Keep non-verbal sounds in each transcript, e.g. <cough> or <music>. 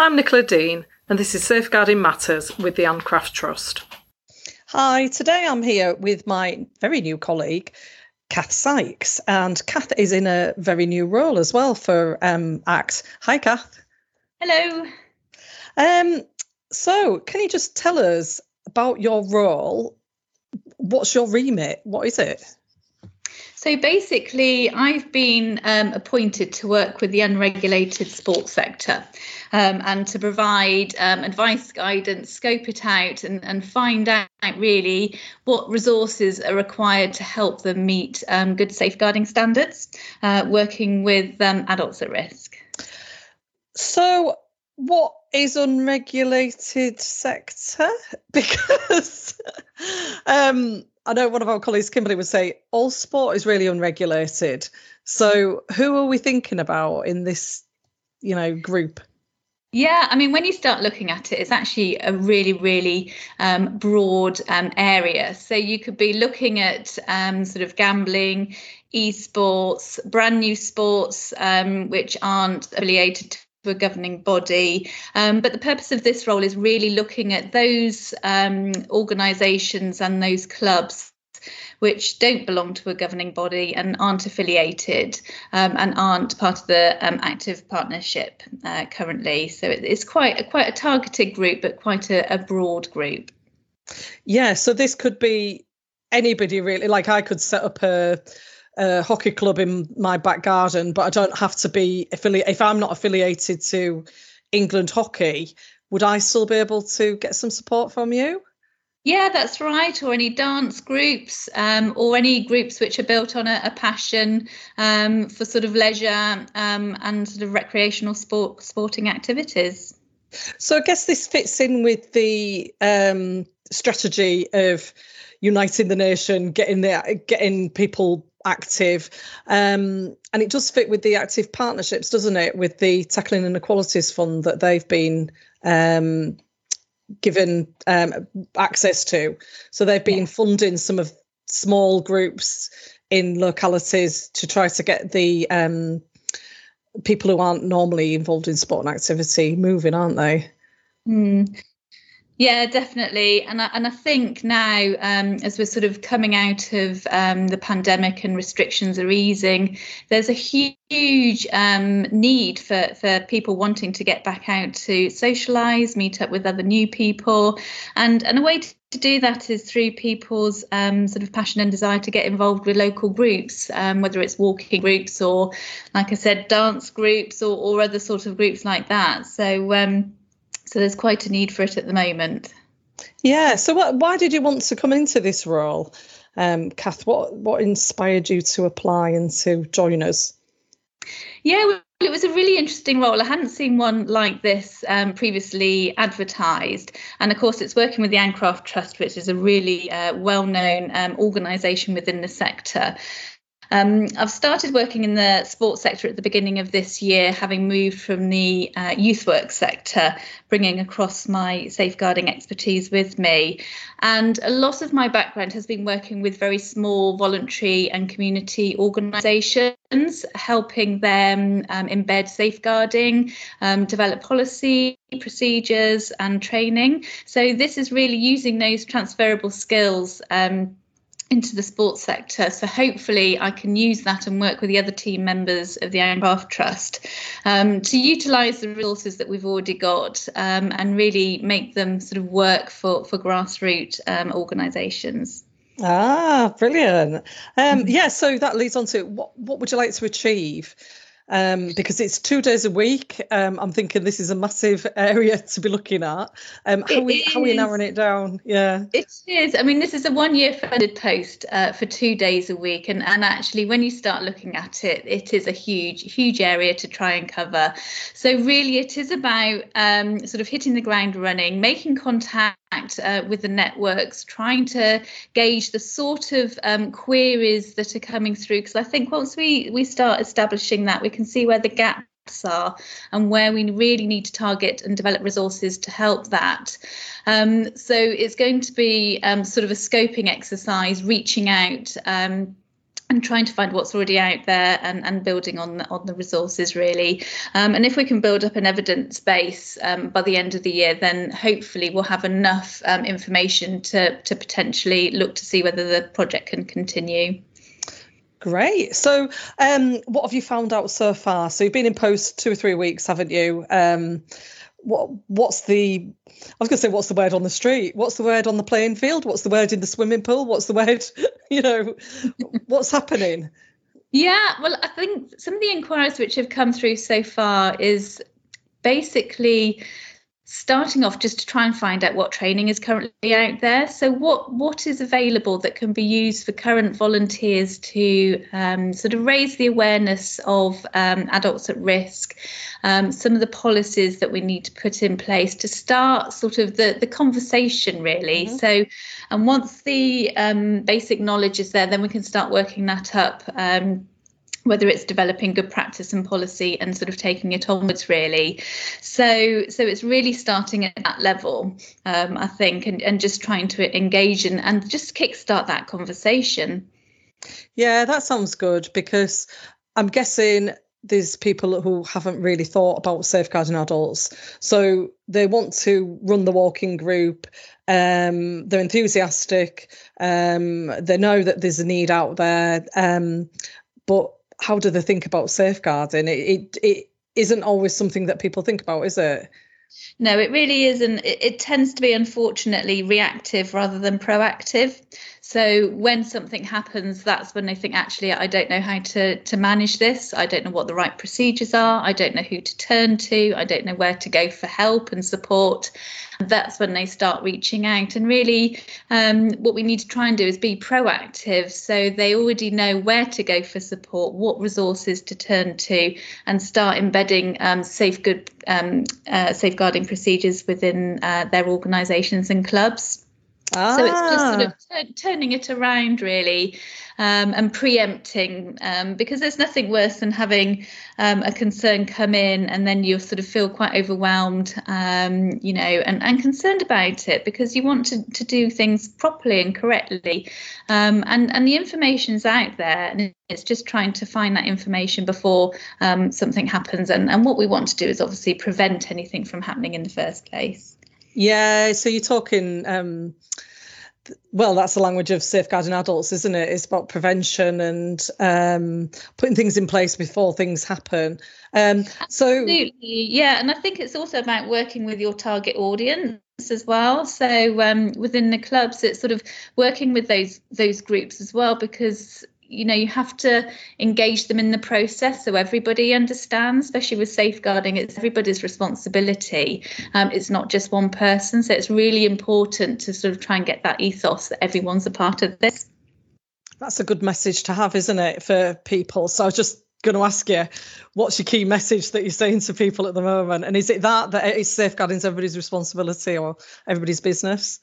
I'm Nicola Dean, and this is Safeguarding Matters with the Ann Craft Trust. Hi, today I'm here with my very new colleague, Kath Sykes, and Kath is in a very new role as well for um, ACT. Hi, Kath. Hello. Um, so, can you just tell us about your role? What's your remit? What is it? So basically, I've been um, appointed to work with the unregulated sports sector um, and to provide um, advice, guidance, scope it out, and, and, find out really what resources are required to help them meet um, good safeguarding standards, uh, working with um, adults at risk. So, what is unregulated sector? <laughs> Because um, I know one of our colleagues, Kimberly, would say all sport is really unregulated. So who are we thinking about in this, you know, group? Yeah, I mean, when you start looking at it, it's actually a really, really um, broad um, area. So you could be looking at um, sort of gambling, esports, brand new sports, um, which aren't affiliated to a governing body. Um, but the purpose of this role is really looking at those um, organisations and those clubs which don't belong to a governing body and aren't affiliated um, and aren't part of the um, active partnership uh, currently. So it's quite a, quite a targeted group, but quite a, a broad group. Yeah, so this could be anybody really. Like I could set up a a hockey club in my back garden, but I don't have to be affiliated. If I'm not affiliated to England hockey, would I still be able to get some support from you? Yeah, that's right. Or any dance groups, um, or any groups which are built on a, a passion um, for sort of leisure um, and sort of recreational sport, sporting activities. So I guess this fits in with the um, strategy of uniting the nation, getting the getting people active. Um, and it does fit with the active partnerships, doesn't it, with the Tackling Inequalities Fund that they've been um, given um, access to. So they've been yeah. funding some of small groups in localities to try to get the um, people who aren't normally involved in sport and activity moving, aren't they? Mm. Yeah, definitely. And I, and I think now, um, as we're sort of coming out of um, the pandemic and restrictions are easing, there's a huge um, need for, for people wanting to get back out to socialise, meet up with other new people. And, and a way to, do that is through people's um, sort of passion and desire to get involved with local groups, um, whether it's walking groups or, like I said, dance groups or, or other sort of groups like that. So, um, so there's quite a need for it at the moment. Yeah. So what, why did you want to come into this role, um, Kath? What what inspired you to apply and to join us? Yeah, well, it was a really interesting role. I hadn't seen one like this um, previously advertised. And of course, it's working with the Ann Craft Trust, which is a really uh, well known um, organisation within the sector. Um, I've started working in the sports sector at the beginning of this year, having moved from the uh, youth work sector, bringing across my safeguarding expertise with me. And a lot of my background has been working with very small voluntary and community organisations, helping them um, embed safeguarding, um, develop policy, procedures, and training. So, this is really using those transferable skills. Um, into the sports sector. So hopefully I can use that and work with the other team members of the Ann Craft Trust um, to utilise the resources that we've already got um, and really make them sort of work for, for grassroots um, organisations. Ah, brilliant. Um, yeah, so that leads on to what, what would you like to achieve? Um, because it's two days a week. Um, I'm thinking this is a massive <laughs> area to be looking at. Um, how, we, how are we narrowing it down? Yeah, it is. I mean, this is a one year funded post uh, for two days a week, and and actually, when you start looking at it, it is a huge, huge area to try and cover. So really, it is about um, sort of hitting the ground running, making contact uh, with the networks, trying to gauge the sort of um, queries that are coming through. Because I think once we we start establishing that, we can see where the gaps are and where we really need to target and develop resources to help that. Um, so it's going to be um, sort of a scoping exercise, reaching out. Um, and trying to find what's already out there and, and building on the, on the resources really. Um, and if we can build up an evidence base um, by the end of the year, then hopefully we'll have enough um, information to to potentially look to see whether the project can continue. Great. So, um, what have you found out so far? So, you've been in post two or three weeks, haven't you? What what's the I was going to say what's the word on the street? What's the word on the playing field? What's the word in the swimming pool? What's the word? <laughs> You know, what's happening? Yeah, well, I think some of the inquiries which have come through so far is basically starting off just to try and find out what training is currently out there. So what what is available that can be used for current volunteers to um, sort of raise the awareness of um, adults at risk, um, some of the policies that we need to put in place to start sort of the the conversation really. Mm-hmm. So and once the um, basic knowledge is there, then we can start working that up um, whether it's developing good practice and policy and sort of taking it onwards really. So so it's really starting at that level um, i think and, and just trying to engage and, and just kickstart that conversation. Yeah that sounds good because i'm guessing there's people who haven't really thought about safeguarding adults. So they want to run the walking group um, they're enthusiastic um, they know that there's a need out there um, but how do they think about safeguarding? It, it, it isn't always something that people think about, is it? No, it really isn't. It, it, tends to be, unfortunately, reactive rather than proactive. So when something happens, that's when they think, actually, I don't know how to to manage this. I don't know what the right procedures are. I don't know who to turn to. I don't know where to go for help and support. That's when they start reaching out. And really, um, what we need to try and do is be proactive, so they already know where to go for support, what resources to turn to, and start embedding um, safe good um, uh, safeguarding procedures within uh, their organisations and clubs. Ah. So it's just sort of ah. t- turning it around, really, um, and preempting, um, because there's nothing worse than having um, a concern come in and then you sort of feel quite overwhelmed, um, you know, and, and concerned about it because you want to, to do things properly and correctly. Um, and, and the information's out there, and it's just trying to find that information before um, something happens. And, and what we want to do is obviously prevent anything from happening in the first place. Yeah, so you're talking. Um, well, that's the language of safeguarding adults, isn't it? It's about prevention and um, putting things in place before things happen. Um, so, Absolutely, yeah, and I think it's also about working with your target audience as well. So um, within the clubs, it's sort of working with those those groups as well because you know you have to engage them in the process so everybody understands especially with safeguarding it's everybody's responsibility. Um, it's not just one person. So it's really important to sort of try and get that ethos that everyone's a part of this. That's a good message to have isn't it for people? So i was just going to ask you what's your key message that you're saying to people at the moment? And is it that that it's safeguarding everybody's responsibility or everybody's business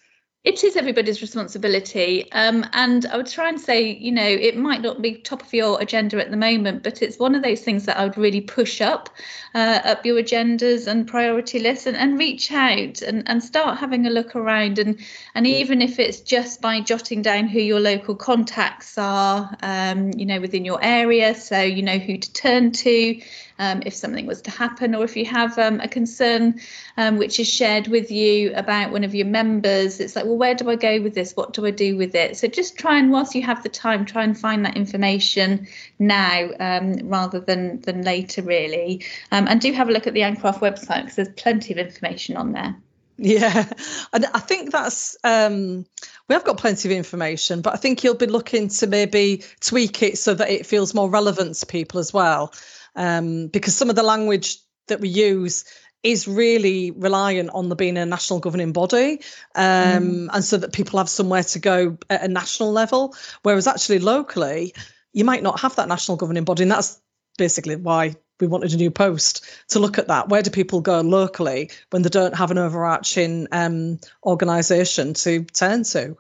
it is everybody's responsibility. Um, and I would try and say, you know, it might not be top of your agenda at the moment, but it's one of those things that I would really push up, uh, up your agendas and priority lists and, and reach out and, and start having a look around. And, and even if it's just by jotting down who your local contacts are, um, you know, within your area, so you know who to turn to, um, if something was to happen, or if you have um, a concern um, which is shared with you about one of your members. It's like, well, where do I go with this? What do I do with it? So just try and, whilst you have the time, try and find that information now um, rather than than later, really. Um, and do have a look at the Ann Craft website because there's plenty of information on there. Yeah, and I think that's um, we have got plenty of information, but I think you'll be looking to maybe tweak it so that it feels more relevant to people as well um, because some of the language that we use is really reliant on the being a national governing body um, mm. and so that people have somewhere to go at a national level. Whereas actually locally you might not have that national governing body and that's basically why we wanted a new post to look at that. Where do people go locally when they don't have an overarching um, organisation to turn to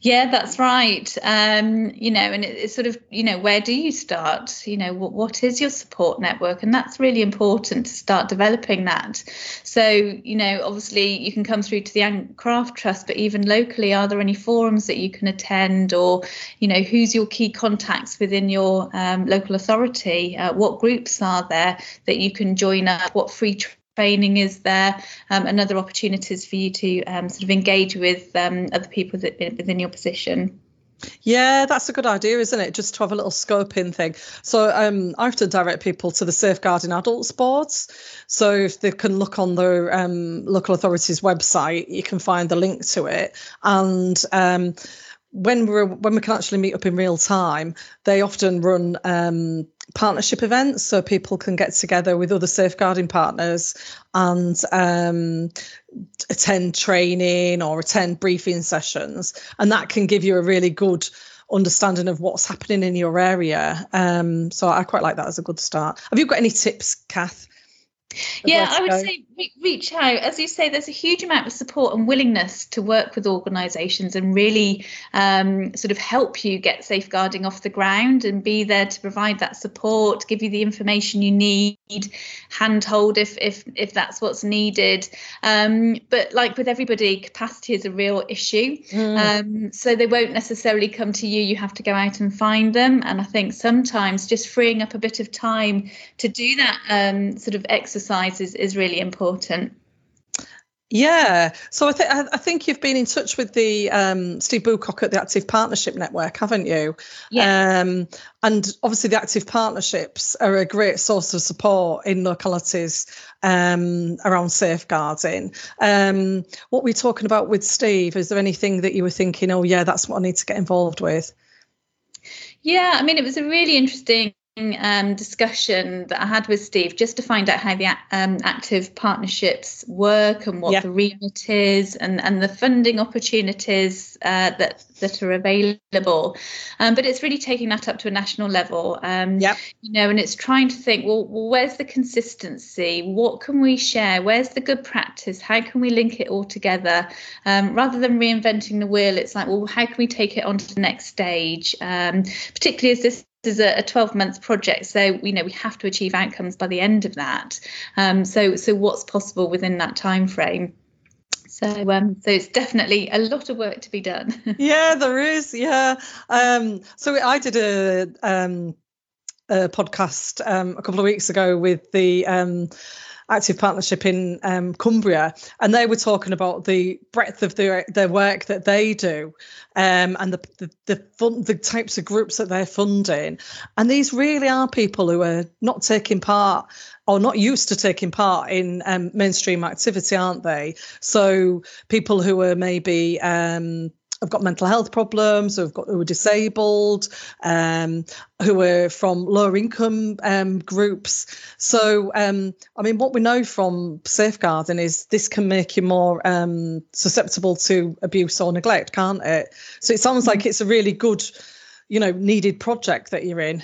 Yeah, that's right. Um, you know, and it, it's sort of, you know, where do you start? You know, what, what is your support network? And that's really important to start developing that. So, you know, obviously you can come through to the Craft Trust, but even locally, are there any forums that you can attend or, you know, who's your key contacts within your um, local authority? Uh, what groups are there that you can join up? What free training is there um, and other opportunities for you to um, sort of engage with um, other people that, within your position. Yeah, that's a good idea, isn't it? Just to have a little scoping thing. So um, I have to direct people to the Safeguarding Adults boards. So if they can look on the um, local authority's website, you can find the link to it. And um, when we're when we can actually meet up in real time, they often run um, partnership events so people can get together with other safeguarding partners and um, attend training or attend briefing sessions, and that can give you a really good understanding of what's happening in your area. Um, so I quite like that as a good start. Have you got any tips, Kath? Yeah i would say reach out. As you say there's a huge amount of support and willingness to work with organisations and really um, sort of help you get safeguarding off the ground and be there to provide that support give you the information you need handhold if if if that's what's needed. Um, but like with everybody capacity is a real issue. Mm. um, so they won't necessarily come to you. You have to go out and find them. And i think sometimes just freeing up a bit of time to do that um, sort of exercise exercise is, is really important. Yeah, so I think I think you've been in touch with the um, Steve Boocock at the Active Partnership Network, haven't you? Yeah. Um, and obviously, the Active Partnerships are a great source of support in localities um, around safeguarding. Um, what were you talking about with Steve? Is there anything that you were thinking? Oh, yeah, that's what I need to get involved with. Yeah, I mean, it was a really interesting um, discussion that I had with Steve just to find out how the um, active partnerships work and what yeah. the remit is and, and the funding opportunities uh, that that are available. Um, but it's really taking that up to a national level. Um, yeah. You know, and it's trying to think, well, well, where's the consistency? What can we share? Where's the good practice? How can we link it all together? Um, rather than reinventing the wheel, it's like, well, how can we take it on to the next stage? Um, particularly as this is a 12 month project so you know we have to achieve outcomes by the end of that. Um, so so what's possible within that time frame so um, so it's definitely a lot of work to be done. <laughs> Yeah there is yeah. Um, so i did a um, a podcast um, a couple of weeks ago with the um, active partnership in um, Cumbria, and they were talking about the breadth of their their work that they do, um, and the the the, the types of groups that they're funding, and these really are people who are not taking part or not used to taking part in um, mainstream activity, aren't they? So people who are maybe um, have got mental health problems, who've got who are disabled, um, who are from lower income um, groups. So, um, I mean, what we know from safeguarding is this can make you more um, susceptible to abuse or neglect, can't it? So it sounds like mm-hmm. it's a really good, you know, needed project that you're in.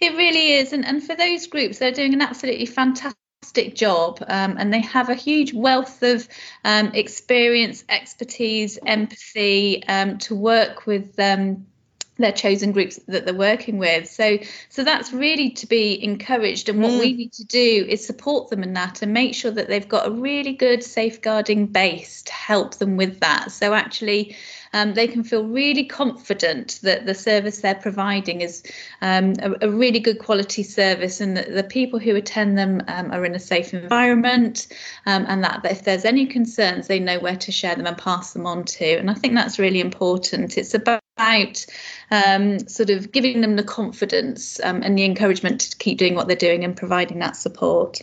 It really is, and and for those groups, they're doing an absolutely fantastic fantastic job um, and they have a huge wealth of um, experience, expertise, empathy um, to work with their chosen groups that they're working with. So, so that's really to be encouraged. And what mm. we need to do is support them in that and make sure that they've got a really good safeguarding base to help them with that. So, actually, um, they can feel really confident that the service they're providing is um, a, a, really good quality service and that the people who attend them um, are in a safe environment um, and that, that if there's any concerns, they know where to share them and pass them on to. And I think that's really important. It's about um, sort of giving them the confidence um, and the encouragement to keep doing what they're doing and providing that support.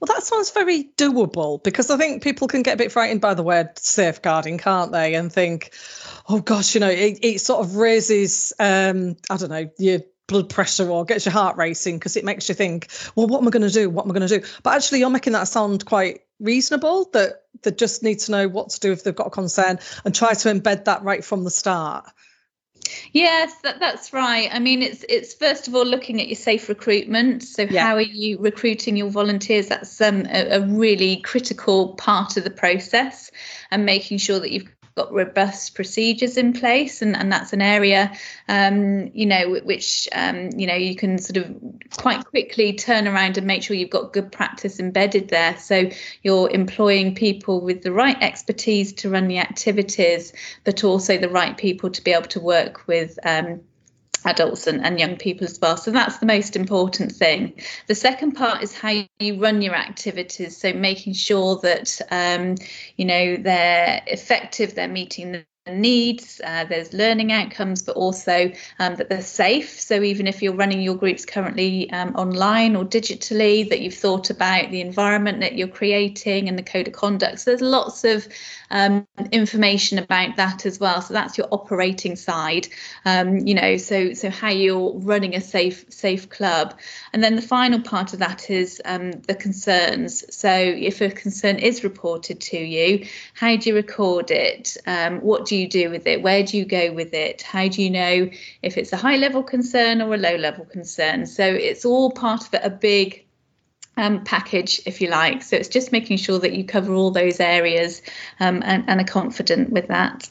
Well, that sounds very doable because I think people can get a bit frightened by the word safeguarding, can't they? And think, oh gosh, you know, it, it sort of raises, um, I don't know, your blood pressure or gets your heart racing because it makes you think, well, what am I going to do? What am I going to do? But actually, you're making that sound quite reasonable that they just need to know what to do if they've got a concern and try to embed that right from the start. Yes, that, that's right. I mean, it's it's first of all looking at your safe recruitment. So, yeah. how are you recruiting your volunteers? That's um, a, a, really critical part of the process, and making sure that you've got robust procedures in place, and, and that's an area, um, you know, which um, you know you can sort of quite quickly turn around and make sure you've got good practice embedded there. So you're employing people with the right expertise to run the activities, but also the right people to be able to work with. Um, adults and, and young people as well. So that's the most important thing. The second part is how you run your activities. So making sure that um, you know they're effective, they're meeting the needs, uh, there's learning outcomes, but also um, that they're safe. So even if you're running your groups currently um, online or digitally, that you've thought about the environment that you're creating and the code of conduct. So there's lots of um, information about that as well. So that's your operating side, um, you know. So so how you're running a safe safe club, and then the final part of that is um, the concerns. So if a concern is reported to you, how do you record it? Um, what do you do with it? Where do you go with it? How do you know if it's a high level concern or a low level concern? So it's all part of a big um, package, if you like. So it's just making sure that you cover all those areas um, and, and are confident with that.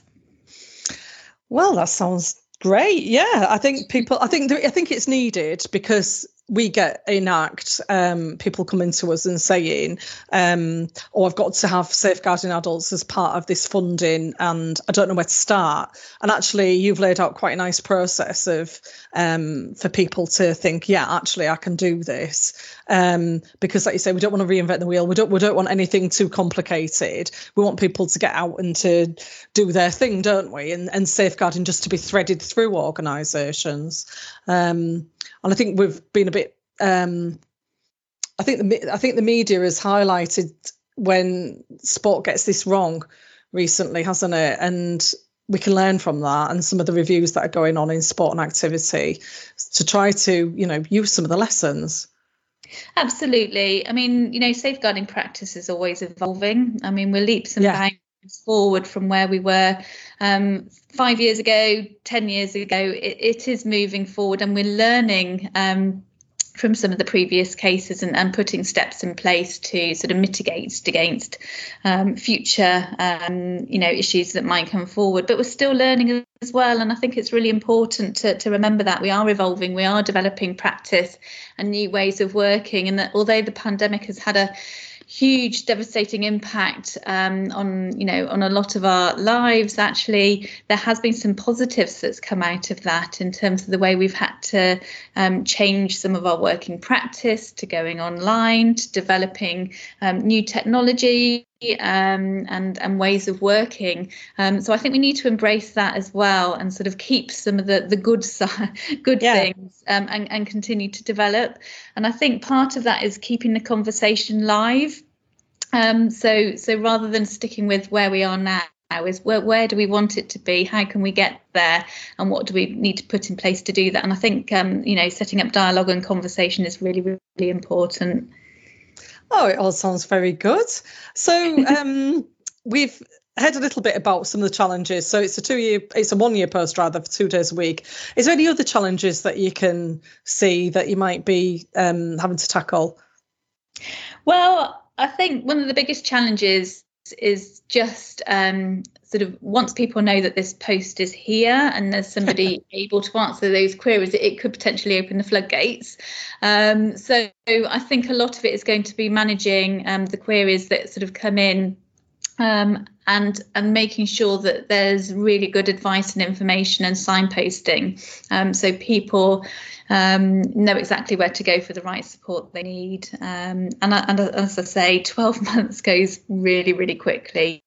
Well, that sounds great. Yeah, I think people. I think I think it's needed because we get in ACT um, people coming to us and saying, um, "Oh, I've got to have safeguarding adults as part of this funding, and I don't know where to start." And actually, you've laid out quite a nice process of um, for people to think, "Yeah, actually, I can do this," um, because, like you say, we don't want to reinvent the wheel. We don't we don't want anything too complicated. We want people to get out and to do their thing, don't we? And and safeguarding just to be threaded through organisations. Um, and I think we've been a. Um, I think the I think the media has highlighted when sport gets this wrong recently, hasn't it? And we can learn from that and some of the reviews that are going on in sport and activity to try to you know use some of the lessons. Absolutely. I mean, you know, safeguarding practice is always evolving. I mean, we're leaps and yeah. bounds forward from where we were um, five years ago, 10 years ago. It, it is moving forward and we're learning. Um, from some of the previous cases and, and, putting steps in place to sort of mitigate against um, future um, you know issues that might come forward. But we're still learning as well and i think it's really important to, to remember that we are evolving we are developing practice and new ways of working and that although the pandemic has had a huge devastating impact um, on you know on a lot of our lives actually. There has been some positives that's come out of that in terms of the way we've had to um, change some of our working practice to going online to developing um, new technology um, and and ways of working. Um, so I think we need to embrace that as well and sort of keep some of the the good <laughs> side, good yeah. things um, and and continue to develop. And I think part of that is keeping the conversation live. Um, so so rather than sticking with where we are now is where, where do we want it to be how can we get there and what do we need to put in place to do that and i think um, you know setting up dialogue and conversation is really really important Oh, it all sounds very good. So <laughs> um, we've heard a little bit about some of the challenges. So it's a two year, it's a one year post rather for two days a week. Is there any other challenges that you can see that you might be um, having to tackle? Well, I think one of the biggest challenges is just um, sort of once people know that this post is here and there's somebody <laughs> able to answer those queries, it, it could potentially open the floodgates. Um, so I think a lot of it is going to be managing um, the queries that sort of come in um, and and making sure that there's really good advice and information and signposting, um, so people um, know exactly where to go for the right support they need. Um, and, and, as I say, 12 <laughs> months goes really really quickly,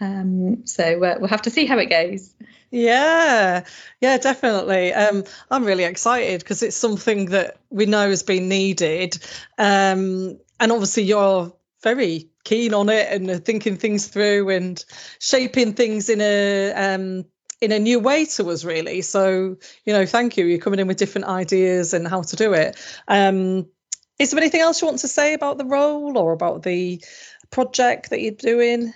um, so uh, we'll have to see how it goes. Yeah, yeah, definitely. Um, I'm really excited because it's something that we know has been needed, um, and obviously you're very keen on it and thinking things through and shaping things in a um, in a new way to us really. So you know thank you. You're coming in with different ideas and how to do it. Um, is there anything else you want to say about the role or about the project that you're doing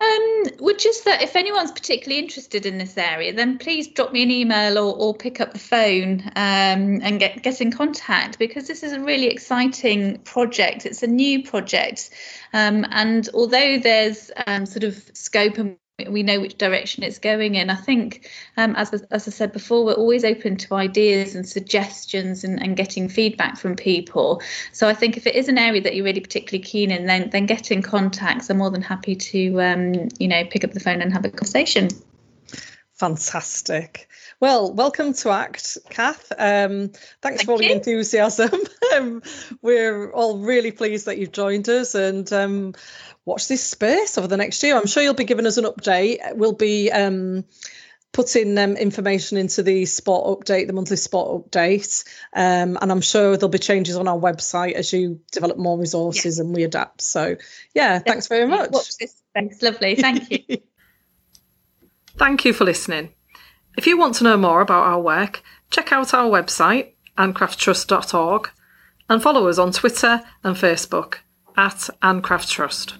um, just that if anyone's particularly interested in this area, then please drop me an email or, or pick up the phone um, and get, get in contact because this is a really exciting project. It's a new project. Um, and although there's um, sort of scope and we know which direction it's going in. I think, um, as, as I said before, we're always open to ideas and suggestions and, and getting feedback from people. So I think if it is an area that you're really particularly keen in, then then get in contact. I'm more than happy to um, you know pick up the phone and have a conversation. Fantastic. Well, welcome to ACT, Kath. Um, thanks Thank for all you. the enthusiasm. <laughs> um, we're all really pleased that you've joined us and um, watch this space over the next year. I'm sure you'll be giving us an update. We'll be um, putting um, information into the sport update, the monthly sport update, um, and I'm sure there'll be changes on our website as you develop more resources and we adapt. So, yeah, thanks very much. Watch this space. Lovely. Thank you. <laughs> Thank you for listening. If you want to know more about our work, check out our website, anncrafttrust.org, and follow us on Twitter and Facebook at Ann Craft Trust.